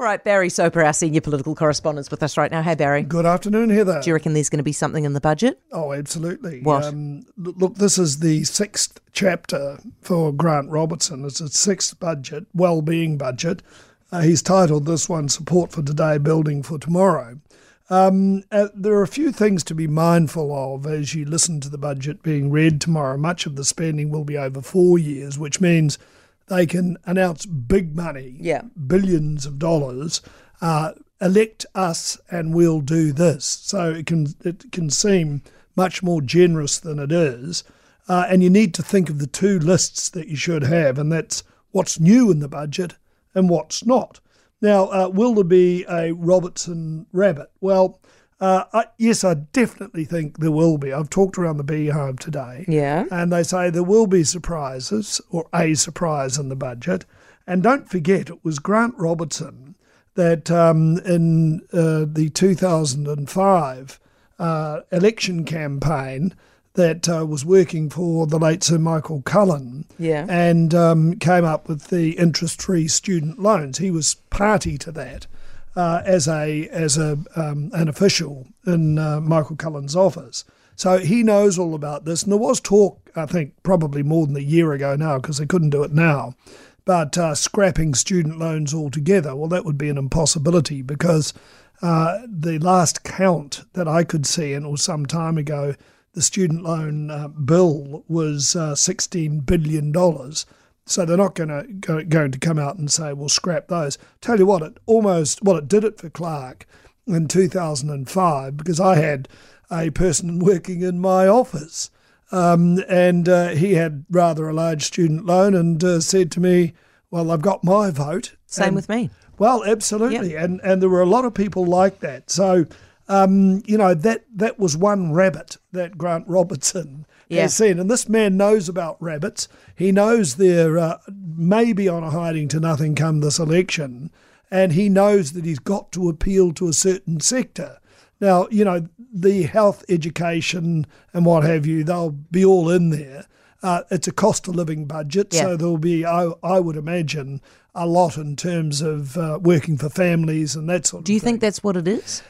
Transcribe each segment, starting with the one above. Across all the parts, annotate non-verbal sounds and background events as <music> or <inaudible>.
All right, Barry Soper, our senior political correspondent, is with us right now. Hey, Barry. Good afternoon, Heather. Do you reckon there's going to be something in the budget? Oh, absolutely. What? Um, look, this is the sixth chapter for Grant Robertson. It's his sixth budget, well-being budget. Uh, he's titled this one "Support for Today, Building for Tomorrow." Um, uh, there are a few things to be mindful of as you listen to the budget being read tomorrow. Much of the spending will be over four years, which means they can announce big money, Yeah. billions of dollars, uh, elect us and we'll do this. So it can it can seem much more generous than it is, uh, and you need to think of the two lists that you should have, and that's what's new in the budget and what's not. Now, uh, will there be a Robertson rabbit? Well. Uh, I, yes, I definitely think there will be. I've talked around the beehive today. Yeah. And they say there will be surprises or a surprise in the budget. And don't forget, it was Grant Robertson that um, in uh, the 2005 uh, election campaign that uh, was working for the late Sir Michael Cullen Yeah. and um, came up with the interest-free student loans. He was party to that uh, as a as a um, an official in uh, Michael Cullen's office. So he knows all about this. And there was talk, I think, probably more than a year ago now, because they couldn't do it now, but uh, scrapping student loans altogether. Well, that would be an impossibility because uh, the last count that I could see, and it was some time ago, the student loan uh, bill was uh, $16 billion. So they're not going to go, going to come out and say we'll scrap those. Tell you what, it almost well it did it for Clark in 2005 because I had a person working in my office, um, and uh, he had rather a large student loan and uh, said to me, "Well, I've got my vote." Same And- with me. well, absolutely, and and there were a lot of people like that. So, um, you know that that was one rabbit that Grant Robertson Yeah. has seen, and this man knows about rabbits. He knows they're uh, maybe on a hiding to nothing come this election, and he knows that he's got to appeal to a certain sector. Now, you know the health, education, and what have you, they'll be all in there. Uh, it's a cost of living budget, Yeah. so there'll be, I, I would imagine, a lot in terms of uh, working for families and that sort of thing. Do you think that's what it is?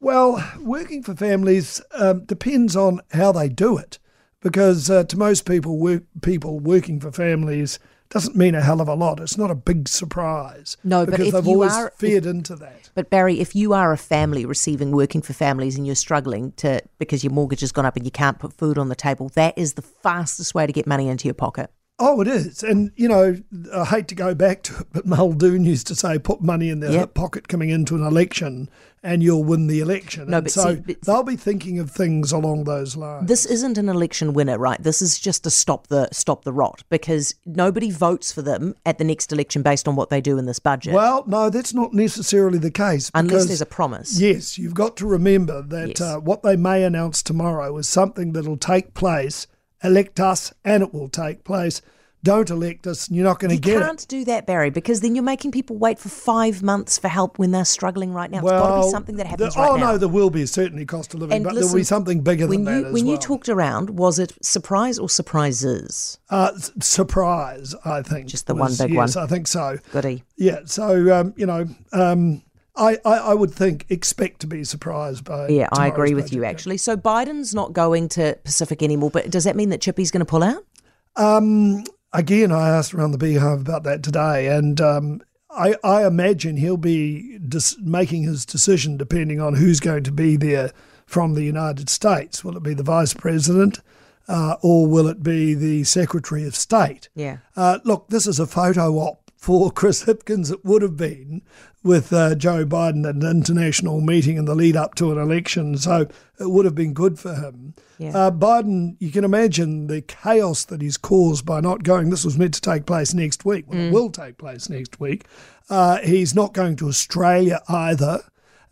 Well, working for families um, depends on how they do it, because uh, to most people, work, people working for families doesn't mean a hell of a lot. It's not a big surprise. No, but because if they've you always are- fed into that. But Barry, if you are a family receiving working for families and you're struggling to because your mortgage has gone up and you can't put food on the table, that is the fastest way to get money into your pocket. Oh, it is. And, you know, I hate to go back to it, but Muldoon used to say, put money in their Yep. pocket coming into an election and you'll win the election. No, And but so see, but- they'll be thinking of things along those lines. This isn't an election winner, right? This is just to stop the stop the rot because nobody votes for them at the next election based on what they do in this budget, Well, no, that's not necessarily the case. unless because- there's a promise. Yes, you've got to remember that Yes. uh, what they may announce tomorrow is something that'll take place. Elect us, and it will take place. Don't elect us, and you're not going to You get it. You can't do that, Barry, because then you're making people wait for five months for help when they're struggling right now. It's got to be something that happens the- right oh now. no, there will be certainly cost of living, And but there'll be something bigger than you that as when well. you talked around, was it surprise or surprises? uh, surprise, I think, Just the one big yes, one. I think so. Goody. Yeah, so um, you know, um, I, I I would think expect to be surprised by. Yeah, I agree with budget, you actually. So Biden's not going to Pacific anymore, but does that mean that Chippy's going to pull out? Um, again, I asked around the beehive about that today, and um, I, I imagine he'll be dis- making his decision depending on who's going to be there from the United States. Will it be the vice president, uh, or will it be the Secretary of State? Yeah. Uh, look, this is a photo op for Chris Hipkins. It would have been with uh, Joe Biden at an international meeting in the lead up to an election, so it would have been good for him. Yeah. Uh, Biden, you can imagine the chaos that he's caused by not going. This was meant to take place next week. Well, it will take place next week. Uh, he's not going to Australia either.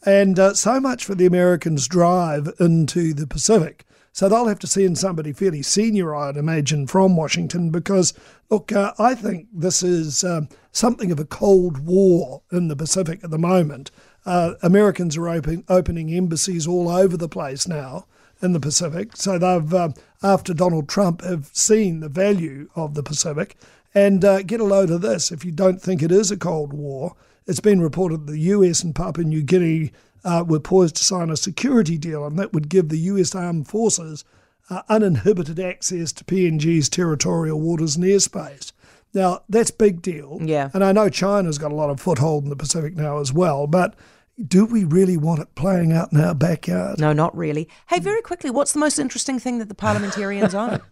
And uh, so much for the Americans' drive into the Pacific. So they'll have to send somebody fairly senior, I'd imagine, from Washington because, look, uh, I think this is um, something of a Cold War in the Pacific at the moment. Uh, Americans are open, opening embassies all over the place now in the Pacific. So they've, uh, after Donald Trump, have seen the value of the Pacific. And uh, get a load of this if you don't think it is a Cold War. it's been reported the US and Papua New Guinea uh, were poised to sign a security deal, and that would give the US Armed Forces uh, uninhibited access to PNG's territorial waters and airspace. Now, that's big deal. Yeah. And I know China's got a lot of foothold in the Pacific now as well, but do we really want it playing out in our backyard? No, not really. Hey, very quickly, what's the most interesting thing that the <laughs> parliamentarians own?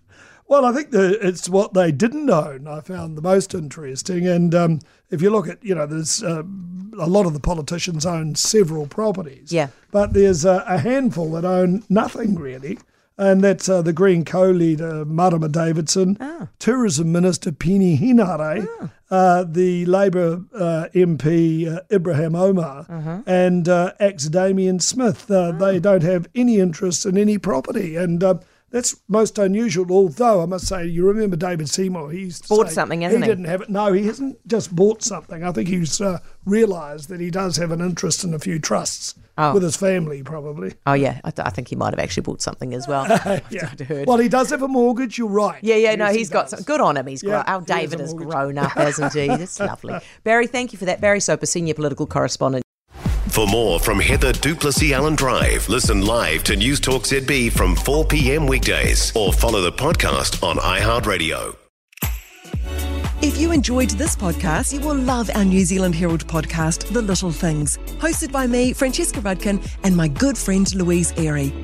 Well, I think the, it's what they didn't own. I found the most interesting, and um, if you look at, you know, there's uh, a lot of the politicians own several properties. Yeah. But there's a, a handful that own nothing really, and that's uh, the Green co-leader Marama Davidson, Tourism Minister Peeni Henare, uh, the Labour uh, MP uh, Ibrahim Omer, and uh, ACT's Damien Smith. Uh, They don't have any interest in any property, and. That's most unusual, although I must say, you remember David Seymour. He's Bought something, hasn't he? He didn't have it. No, he hasn't just bought something. I think he's uh, realised that he does have an interest in a few trusts Oh. with his family, probably. Oh, yeah, I, th- I think he might have actually bought something as well. <laughs> Yeah. Heard. Well, he does have a mortgage. You're right. Yeah, yeah, no, Yes, he he's got some. Good on him. He's Yeah, grown. Our he David has grown up, hasn't he? That's <laughs> lovely. Barry, thank you for that. Barry Soper, senior political correspondent. For more from Heather du Plessis-Allen Drive, listen live to News Talk ZB from 4 p.m. weekdays or follow the podcast on iHeartRadio. If you enjoyed this podcast, you will love our New Zealand Herald podcast, The Little Things, hosted by me, Francesca Rudkin, and my good friend Louise Ayrey.